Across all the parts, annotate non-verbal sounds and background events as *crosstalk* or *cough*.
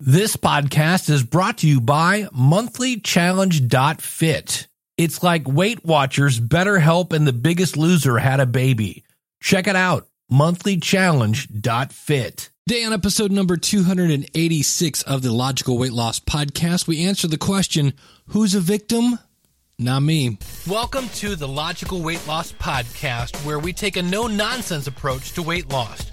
This podcast is brought to you by monthlychallenge.fit. It's like Weight Watchers, BetterHelp, and The Biggest Loser had a baby. Check it out, monthlychallenge.fit. Today on episode number 286 of the Logical Weight Loss Podcast, we answer the question, who's a victim? Not me. Welcome to the Logical Weight Loss Podcast, where we take a no nonsense approach to weight loss.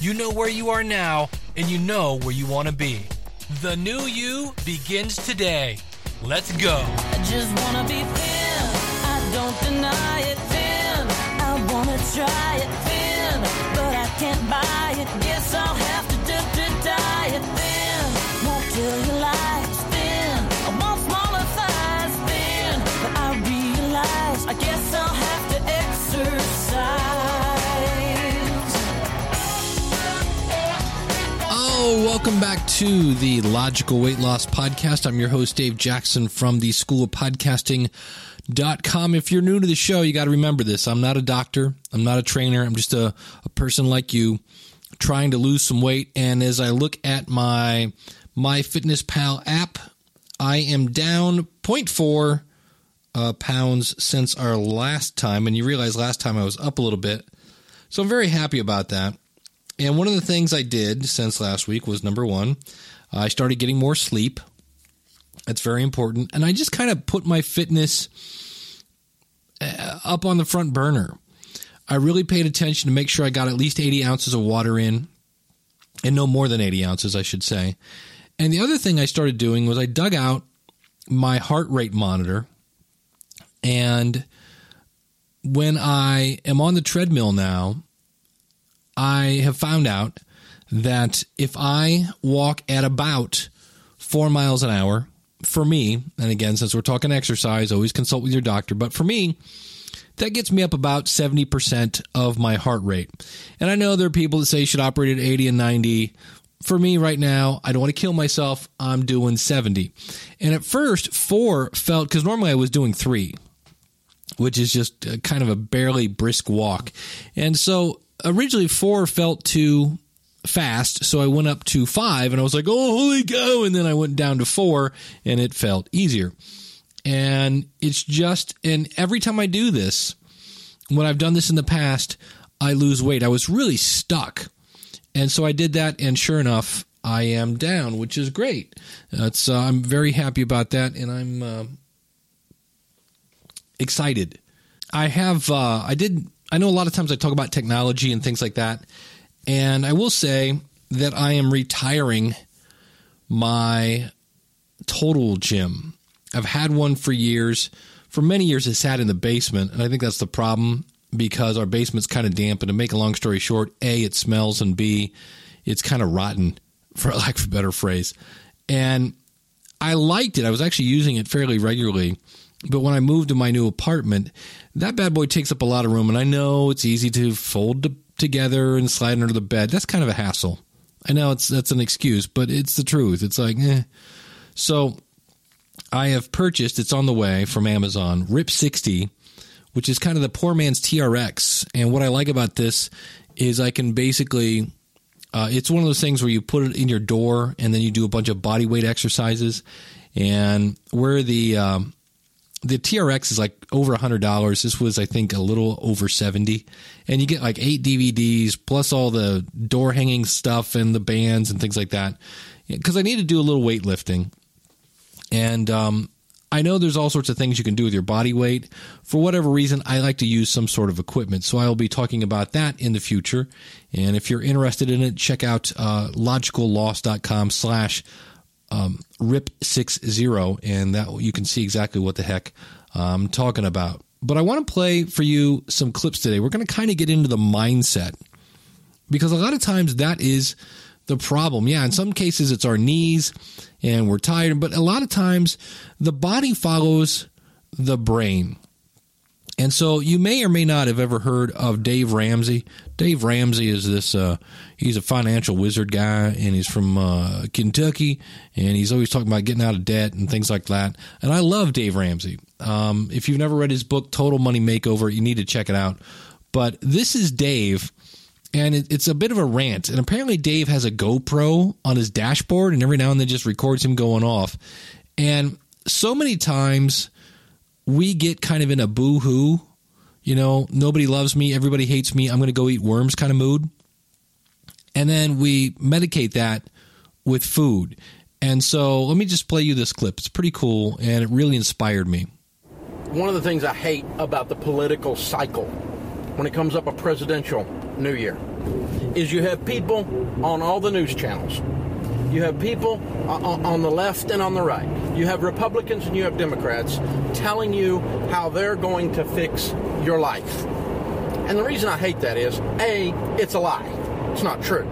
You know where you are now, and you know where you want to be. The new you begins today. Let's go. I just wanna be thin. I don't deny it thin. I wanna try it thin, but I can't buy it. Guess I'll have to to thin. Won't kill your life thin. I want smaller thighs thin, but I realize I guess I'll have to exercise. Oh, welcome back to the Logical Weight Loss Podcast. I'm your host, Dave Jackson from the School of Podcasting.com. If you're new to the show, you got to remember this. I'm not a doctor. I'm not a trainer. I'm just a, a person like you trying to lose some weight. And as I look at my my Fitness Pal app, I am down 0.4 uh, pounds since our last time. And you realize last time I was up a little bit. So I'm very happy about that. And one of the things I did since last week was number one, I started getting more sleep. That's very important. And I just kind of put my fitness uh, up on the front burner. I really paid attention to make sure I got at least 80 ounces of water in, and no more than 80 ounces, I should say. And the other thing I started doing was I dug out my heart rate monitor. And when I am on the treadmill now, I have found out that if I walk at about four miles an hour, for me, and again, since we're talking exercise, always consult with your doctor, but for me, that gets me up about 70% of my heart rate. And I know there are people that say you should operate at 80 and 90. For me right now, I don't want to kill myself. I'm doing 70. And at first, four felt, because normally I was doing three, which is just uh, kind of a barely brisk walk. And so originally four felt too fast, so I went up to five and I was like, oh, holy cow. And then I went down to four and it felt easier. And it's just, and every time I do this, when I've done this in the past, I lose weight. I was really stuck. And so I did that, and sure enough, I am down, which is great. That's, uh, I'm very happy about that, and I'm uh, excited. I have, uh, I did I know a lot of times I talk about technology and things like that. And I will say that I am retiring my total gym. I've had one for years. For many years, it sat in the basement. And I think that's the problem because our basement's kind of damp. And to make a long story short, A, it smells, and B, it's kind of rotten, for lack of a better phrase. And I liked it. I was actually using it fairly regularly. But when I moved to my new apartment, that bad boy takes up a lot of room. And I know it's easy to fold together and slide under the bed. That's kind of a hassle. I know it's that's an excuse, but it's the truth. It's like, eh. So I have purchased, it's on the way from Amazon, RIP 60, which is kind of the poor man's TRX. And what I like about this is I can basically uh, it's one of those things where you put it in your door and then you do a bunch of body weight exercises. And where the um, the TRX is like over a hundred dollars. This was, I think, a little over seventy, and you get like eight DVDs plus all the door hanging stuff and the bands and things like that. Because I need to do a little weightlifting, and um, I know there's all sorts of things you can do with your body weight. For whatever reason, I like to use some sort of equipment, so I'll be talking about that in the future. And if you're interested in it, check out uh, logicalloss.com slash um, RIP60, and that you can see exactly what the heck I'm talking about. But I want to play for you some clips today. We're going to kind of get into the mindset because a lot of times that is the problem. Yeah, in some cases it's our knees and we're tired, but a lot of times the body follows the brain. And so you may or may not have ever heard of Dave Ramsey. Dave Ramsey is this, uh, he's a financial wizard guy and he's from uh, Kentucky and he's always talking about getting out of debt and things like that. And I love Dave Ramsey. Um, if you've never read his book, Total Money Makeover, you need to check it out. But this is Dave and it, it's a bit of a rant. And apparently, Dave has a GoPro on his dashboard, and every now and then just records him going off. And so many times we get kind of in a boo hoo, you know, nobody loves me, everybody hates me, I'm going to go eat worms kind of mood. And then we medicate that with food. And so let me just play you this clip. It's pretty cool, and it really inspired me. One of the things I hate about the political cycle when it comes up a presidential new year is you have people on all the news channels. You have people on the left and on the right. You have Republicans and you have Democrats telling you how they're going to fix your life. And the reason I hate that is A, it's a lie. It's not true.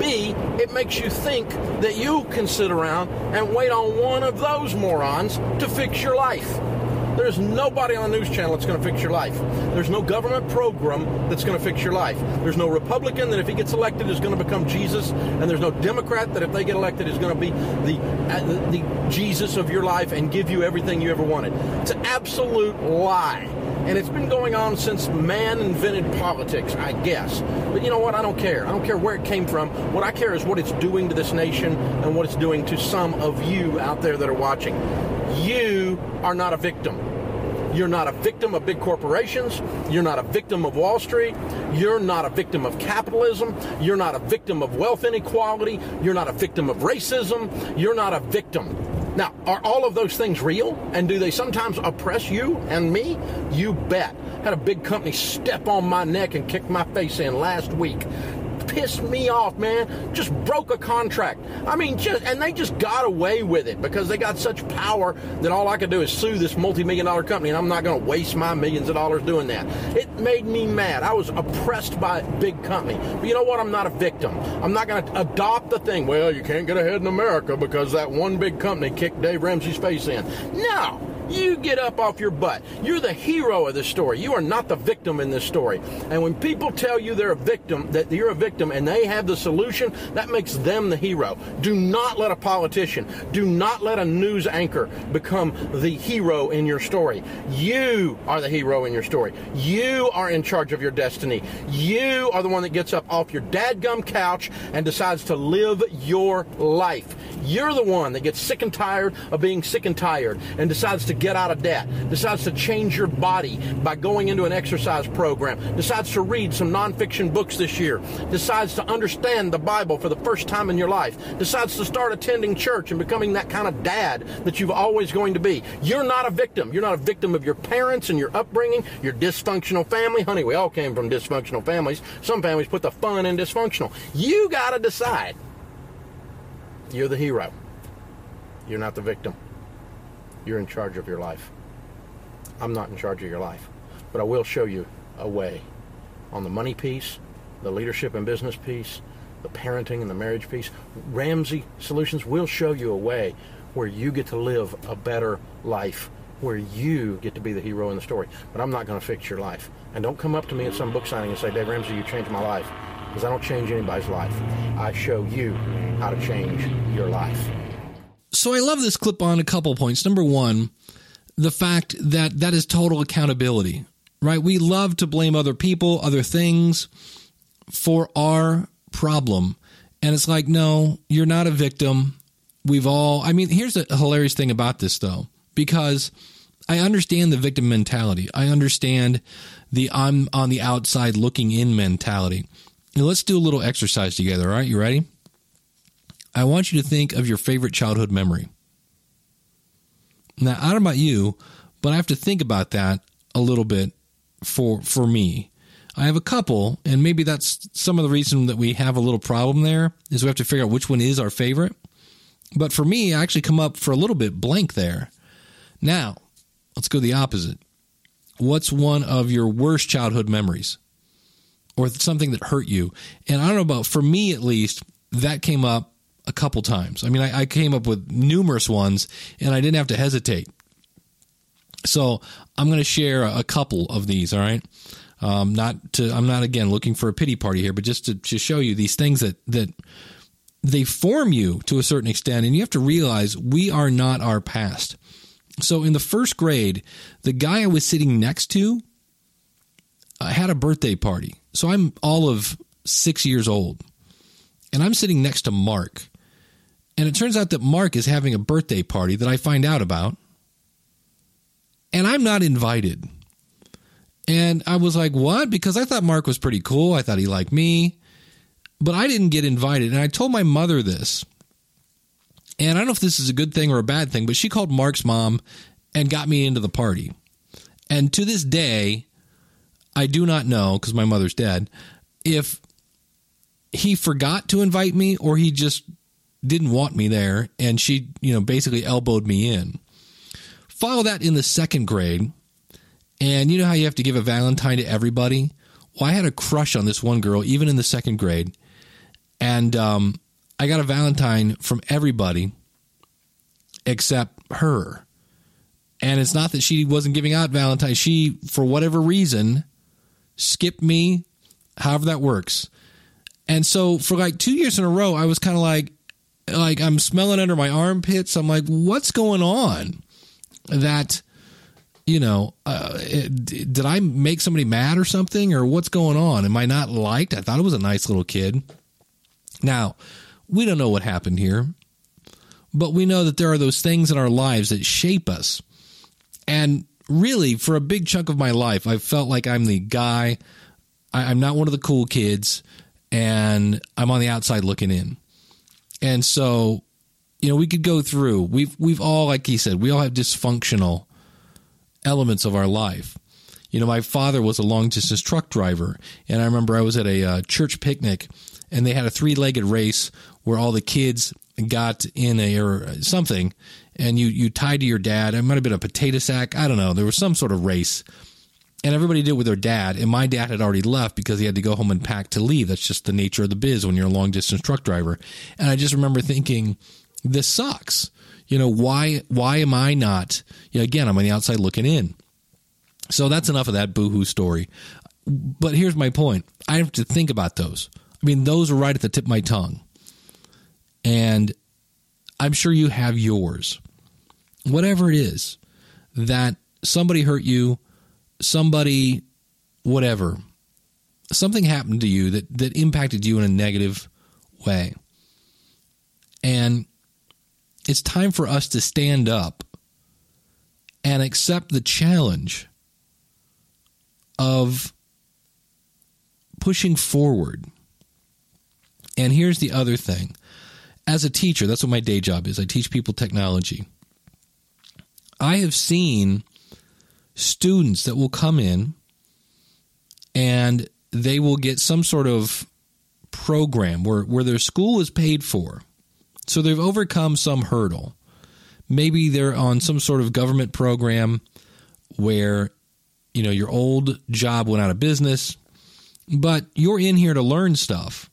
B, it makes you think that you can sit around and wait on one of those morons to fix your life. There's nobody on the news channel that's going to fix your life. There's no government program that's going to fix your life. There's no Republican that if he gets elected is going to become Jesus, and there's no Democrat that if they get elected is going to be the, uh, the, the Jesus of your life and give you everything you ever wanted. It's an absolute lie. And it's been going on since man invented politics, I guess. But you know what? I don't care. I don't care where it came from. What I care is what it's doing to this nation and what it's doing to some of you out there that are watching. You are not a victim. You're not a victim of big corporations. You're not a victim of Wall Street. You're not a victim of capitalism. You're not a victim of wealth inequality. You're not a victim of racism. You're not a victim. Now, are all of those things real? And do they sometimes oppress you and me? You bet. Had a big company step on my neck and kick my face in last week pissed me off, man. Just broke a contract. I mean, just and they just got away with it because they got such power that all I could do is sue this multi-million dollar company, and I'm not going to waste my millions of dollars doing that. It made me mad. I was oppressed by a big company. But you know what? I'm not a victim. I'm not going to adopt the thing. Well, you can't get ahead in America because that one big company kicked Dave Ramsey's face in. No. You get up off your butt. You're the hero of the story. You are not the victim in this story. And when people tell you they're a victim, that you're a victim and they have the solution, that makes them the hero. Do not let a politician, do not let a news anchor become the hero in your story. You are the hero in your story. You are in charge of your destiny. You are the one that gets up off your dadgum couch and decides to live your life. You're the one that gets sick and tired of being sick and tired and decides to get out of debt, decides to change your body by going into an exercise program, decides to read some nonfiction books this year, decides to understand the Bible for the first time in your life, decides to start attending church and becoming that kind of dad that you've always going to be. You're not a victim. You're not a victim of your parents and your upbringing, your dysfunctional family. Honey, we all came from dysfunctional families. Some families put the fun in dysfunctional. You got to decide you're the hero. You're not the victim. You're in charge of your life. I'm not in charge of your life. But I will show you a way on the money piece, the leadership and business piece, the parenting and the marriage piece. Ramsey Solutions will show you a way where you get to live a better life, where you get to be the hero in the story. But I'm not going to fix your life. And don't come up to me at some book signing and say, Dave Ramsey, you changed my life because I don't change anybody's life. I show you how to change your life. So I love this clip on a couple points. Number one, the fact that that is total accountability, right? We love to blame other people, other things for our problem. And it's like, no, you're not a victim. We've all, I mean, here's a hilarious thing about this though, because I understand the victim mentality. I understand the I'm on the outside looking in mentality. Now, let's do a little exercise together. All right, you ready? I want you to think of your favorite childhood memory. Now, I don't know about you, but I have to think about that a little bit for for me. I have a couple, and maybe that's some of the reason that we have a little problem there is we have to figure out which one is our favorite. But for me, I actually come up for a little bit blank there. Now, let's go the opposite. What's one of your worst childhood memories? Or something that hurt you? And I don't know about, for me at least, that came up a couple times. I mean, I, I came up with numerous ones, and I didn't have to hesitate. So I'm going to share a couple of these. All right. Um, not to, I'm not again looking for a pity party here, but just to, to show you these things that that they form you to a certain extent, and you have to realize we are not our past. So in the first grade, the guy I was sitting next to uh, had a birthday party. So I'm all of six years old, and I'm sitting next to Mark. And it turns out that Mark is having a birthday party that I find out about, and I'm not invited. And I was like, what? Because I thought Mark was pretty cool. I thought he liked me, but I didn't get invited. And I told my mother this. And I don't know if this is a good thing or a bad thing, but she called Mark's mom and got me into the party. And to this day, I do not know, because my mother's dead, if he forgot to invite me or he just didn't want me there and she, you know, basically elbowed me in. Follow that in the second grade. And you know how you have to give a Valentine to everybody? Well, I had a crush on this one girl, even in the second grade. And um, I got a Valentine from everybody except her. And it's not that she wasn't giving out Valentine. She, for whatever reason, skipped me, however that works. And so for like two years in a row, I was kind of like, like I'm smelling under my armpits. I'm like, what's going on? That, you know, uh, it, did I make somebody mad or something, or what's going on? Am I not liked? I thought it was a nice little kid. Now, we don't know what happened here, but we know that there are those things in our lives that shape us. And really, for a big chunk of my life, I felt like I'm the guy. I, I'm not one of the cool kids, and I'm on the outside looking in. And so, you know, we could go through. We've we've all, like he said, we all have dysfunctional elements of our life. You know, my father was a long distance truck driver, and I remember I was at a uh, church picnic, and they had a three legged race where all the kids got in a or something, and you you tied to your dad. It might have been a potato sack. I don't know. There was some sort of race, and everybody did it with their dad. And my dad had already left because he had to go home and pack to leave. That's just the nature of the biz when you're a long distance truck driver. And I just remember thinking, this sucks. You know why? Why am I not? You know, again, I'm on the outside looking in. So that's enough of that boohoo story. But here's my point. I have to think about those. I mean, those are right at the tip of my tongue. And I'm sure you have yours. Whatever it is that somebody hurt you, somebody, whatever, something happened to you that, that impacted you in a negative way. And it's time for us to stand up and accept the challenge of pushing forward. And here's the other thing as a teacher, that's what my day job is. I teach people technology. I have seen students that will come in and they will get some sort of program where, where their school is paid for. So they've overcome some hurdle. Maybe they're on some sort of government program where, you know, your old job went out of business, but you're in here to learn stuff.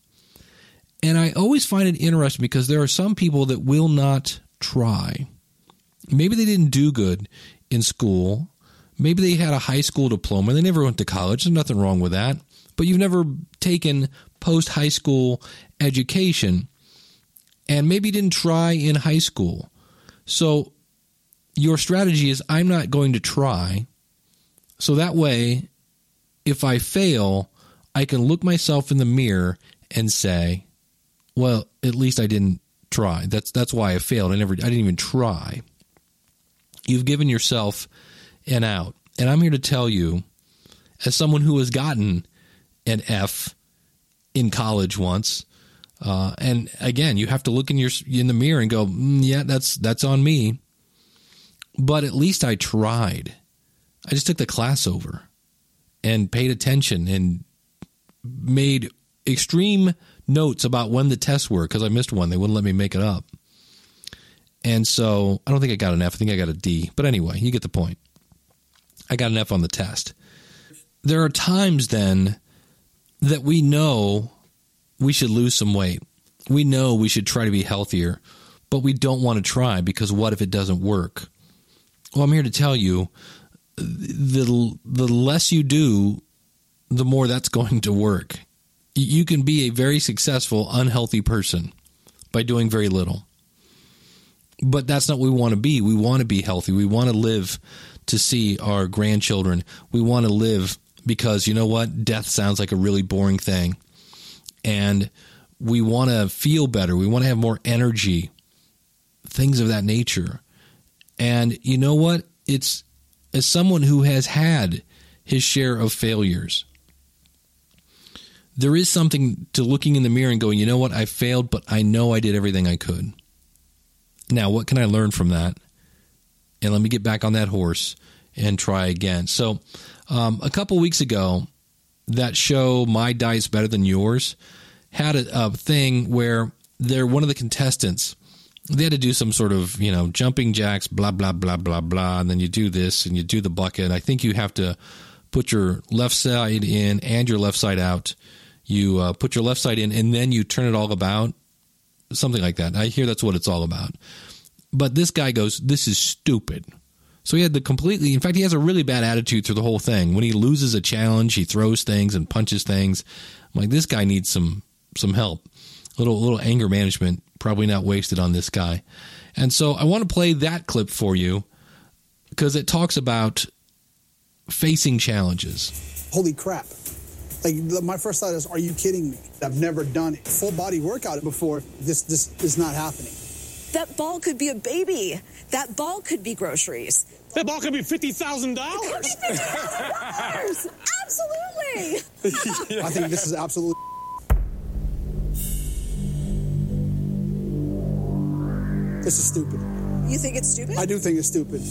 And I always find it interesting because there are some people that will not try. Maybe they didn't do good in school. Maybe they had a high school diploma. They never went to college. There's nothing wrong with that. But you've never taken post high school education and maybe didn't try in high school. So your strategy is I'm not going to try. So that way, if I fail, I can look myself in the mirror and say, well, at least I didn't try. That's that's why I failed. I never I didn't even try. You've given yourself an out. And I'm here to tell you as someone who has gotten an F in college once, uh, and again, you have to look in your in the mirror and go, mm, "Yeah, that's that's on me." But at least I tried. I just took the class over and paid attention and made extreme notes about when the tests were because I missed one. They wouldn't let me make it up. And so I don't think I got an F. I think I got a D. But anyway, you get the point. I got an F on the test. There are times then that we know we should lose some weight. we know we should try to be healthier, but we don't want to try because what if it doesn't work? Well, I'm here to tell you the the less you do, the more that's *laughs* going to work. You can be a very successful unhealthy person by doing very little. But that's not what we want to be. We want to be healthy. We want to live to see our grandchildren. We want to live because you know what? Death sounds like a really boring thing. And we want to feel better. We want to have more energy, things of that nature. And you know what? It's as someone who has had his share of failures, there is something to looking in the mirror and going, you know what? I failed, but I know I did everything I could. Now, what can I learn from that? And let me get back on that horse and try again. So, um, a couple weeks ago, that show, My Diet's Better Than Yours, had a, a thing where they're one of the contestants. They had to do some sort of you know jumping jacks blah blah blah blah blah and then you do this and you do the bucket. I think you have to put your left side in and your left side out. You uh, put your left side in and then you turn it all about. Something like that. I hear that's what it's all about but this guy goes this is stupid so he had the completely in fact he has a really bad attitude through the whole thing when he loses a challenge he throws things and punches things i'm like this guy needs some some help a little little anger management probably not wasted on this guy. And so I want to play that clip for you because it talks about facing challenges. Holy crap. Like my first thought is, are you kidding me? I've never done it. Full body workout before. This this is not happening. That ball could be a baby. That ball could be groceries. That ball could be fifty thousand dollars. Absolutely. *laughs* I think this is absolutely. This is stupid. You think it's stupid? I do think it's stupid.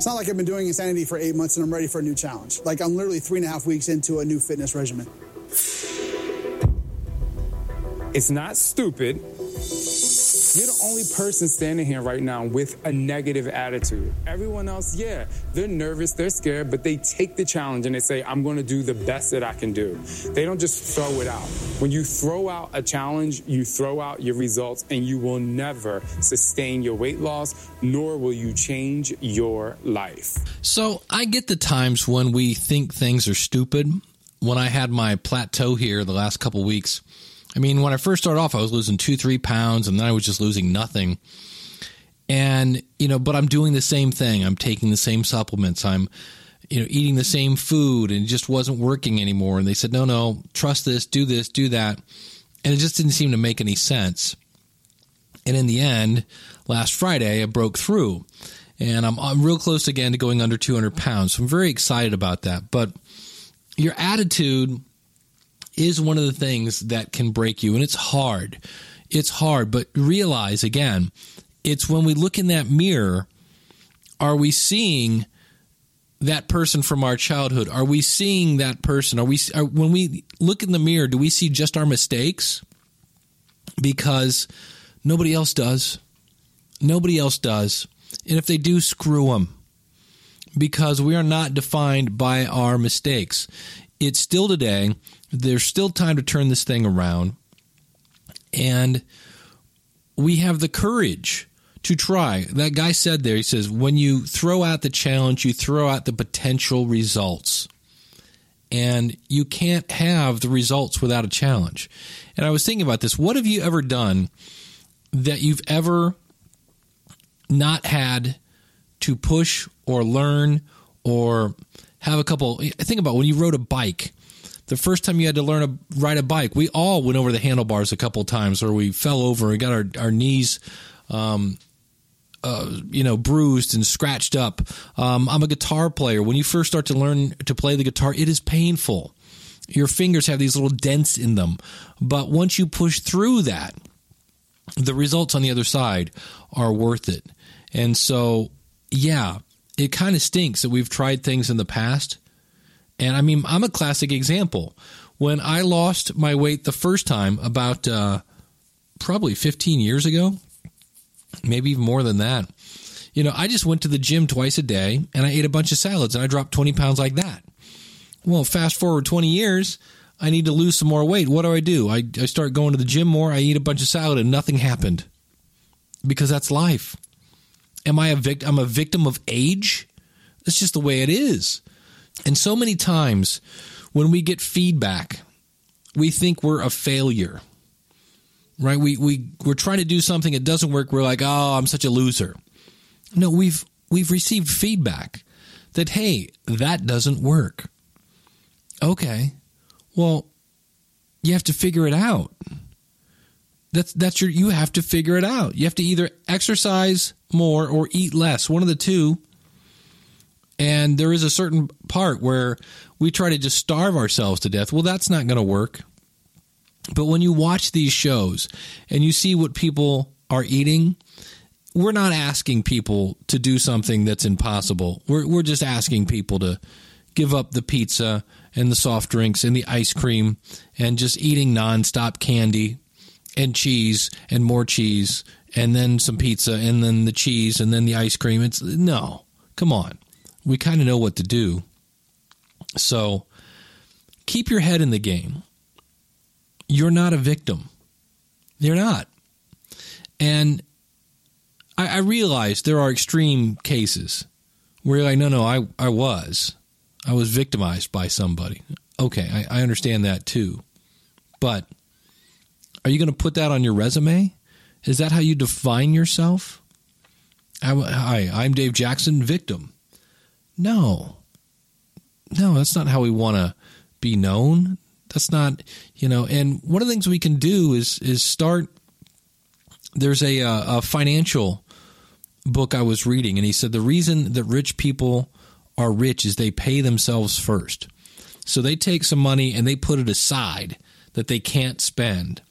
It's not like I've been doing insanity for eight months and I'm ready for a new challenge. Like I'm literally three and a half weeks into a new fitness regimen. It's not stupid. You're the only person standing here right now with a negative attitude. Everyone else, yeah, they're nervous, they're scared, but they take the challenge and they say, I'm going to do the best that I can do. They don't just throw it out. When you throw out a challenge, you throw out your results and you will never sustain your weight loss, nor will you change your life. So I get the times when we think things are stupid. When I had my plateau here the last couple weeks, I mean, when I first started off, I was losing two, three pounds, and then I was just losing nothing. And, you know, but I'm doing the same thing. I'm taking the same supplements. I'm, you know, eating the same food and it just wasn't working anymore. And they said, no, no, trust this, do this, do that. And it just didn't seem to make any sense. And in the end, last Friday, I broke through and I'm, I'm real close again to going under 200 pounds. So I'm very excited about that. But your attitude is one of the things that can break you, and it's hard. It's hard, but realize again, it's when we look in that mirror, are we seeing that person from our childhood? Are we seeing that person? Are we are, when we look in the mirror, do we see just our mistakes? Because nobody else does. Nobody else does. And if they do, screw them. Because we are not defined by our mistakes. It's still today there's still time to turn this thing around. And we have the courage to try. That guy said there, he says, when you throw out the challenge, you throw out the potential results. And you can't have the results without a challenge. And I was thinking about this. What have you ever done that you've ever not had to push or learn or have a couple? Think about when you rode a bike the first time you had to learn to ride a bike, we all went over the handlebars a couple times, or we fell over and got our, our knees, um, uh, you know, bruised and scratched up. Um, I'm a guitar player. When you first start to learn to play the guitar, it is painful. Your fingers have these little dents in them. But once you push through that, the results on the other side are worth it. And so, yeah, it kind of stinks that we've tried things in the past and I mean, I'm a classic example. When I lost my weight the first time, about uh, probably 15 years ago, maybe even more than that, you know, I just went to the gym twice a day and I ate a bunch of salads and I dropped 20 pounds like that. Well, fast forward 20 years, I need to lose some more weight. What do I do? I, I start going to the gym more. I eat a bunch of salad and nothing happened because that's life. Am I a victim? I'm a victim of age. That's just the way it is. And so many times when we get feedback, we think we're a failure. Right? We we we're trying to do something it doesn't work. We're like, "Oh, I'm such a loser." No, we've we've received feedback that hey, that doesn't work. Okay. Well, you have to figure it out. That's that's your you have to figure it out. You have to either exercise more or eat less, one of the two. And there is a certain part where we try to just starve ourselves to death. Well, that's not going to work. But when you watch these shows and you see what people are eating, we're not asking people to do something that's impossible. We're we're just asking people to give up the pizza and the soft drinks and the ice cream and just eating nonstop candy and cheese and more cheese and then some pizza and then the cheese and then the ice cream. It's no, come on. We kind of know what to do. So keep your head in the game. You're not a victim. You're not. And I, I realize there are extreme cases where you're like, no, no, I, I was. I was victimized by somebody. Okay, I, I understand that too. But are you going to put that on your resume? Is that how you define yourself? Hi, I'm Dave Jackson, victim. No. No, that's not how we want to be known. That's not, you know, and one of the things we can do is is start there's a, uh, a financial book I was reading, and he said the reason that rich people are rich is they pay themselves first. So they take some money and they put it aside that they can't spend,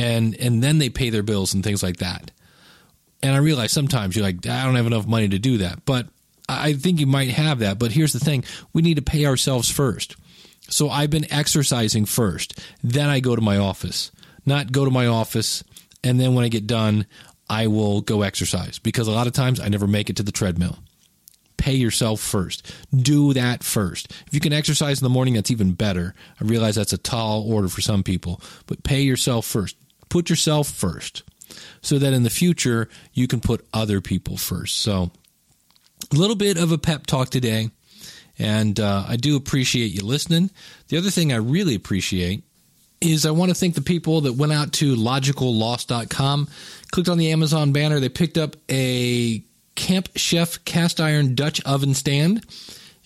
and and then they pay their bills and things like that. And I realize sometimes you're like, I don't have enough money to do that, but I think you might have that. But here's the thing: we need to pay ourselves first. So I've been exercising first, then I go to my office. Not go to my office and then when I get done, I will go exercise because a lot of times I never make it to the treadmill. Pay yourself first. Do that first. If you can exercise in the morning, that's even better. I realize that's a tall order for some people, but pay yourself first. Put yourself first so that in the future you can put other people first. So, a little bit of a pep talk today, and uh, I do appreciate you listening. The other thing I really appreciate is I want to thank the people that went out to logicalloss.com, clicked on the Amazon banner. They picked up a Camp Chef cast iron Dutch oven stand,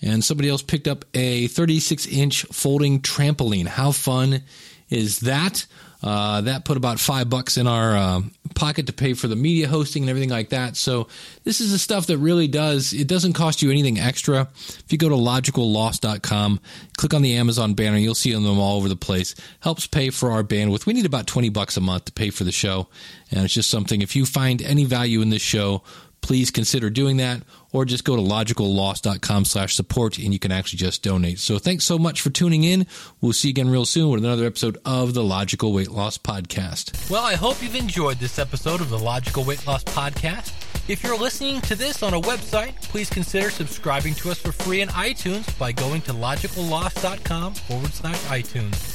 and somebody else picked up a 36 inch folding trampoline. How fun is that? Uh, that put about five bucks in our uh, pocket to pay for the media hosting and everything like that. So this is the stuff that really does. It doesn't cost you anything extra. If you go to logicalloss.com, click on the Amazon banner, you'll see them all over the place. Helps pay for our bandwidth. We need about twenty bucks a month to pay for the show, and it's just something. If you find any value in this show, please consider doing that or just go to logicalloss.com slash support and you can actually just donate. So thanks so much for tuning in. We'll see you again real soon with another episode of the Logical Weight Loss Podcast. Well, I hope you've enjoyed this episode of the Logical Weight Loss Podcast. If you're listening to this on a website, please consider subscribing to us for free in iTunes by going to logicalloss.com forward slash iTunes.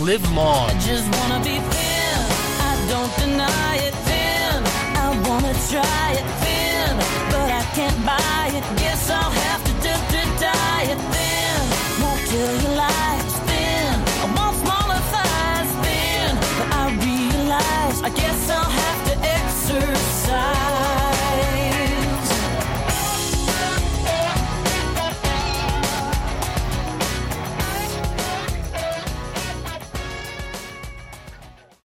live long. I just wanna be thin. I don't deny it thin. I wanna try it thin, but I can't buy it. Guess I'll have to to thin. Won't thin. I want smaller thighs thin, but I realize I guess I'll have to exercise.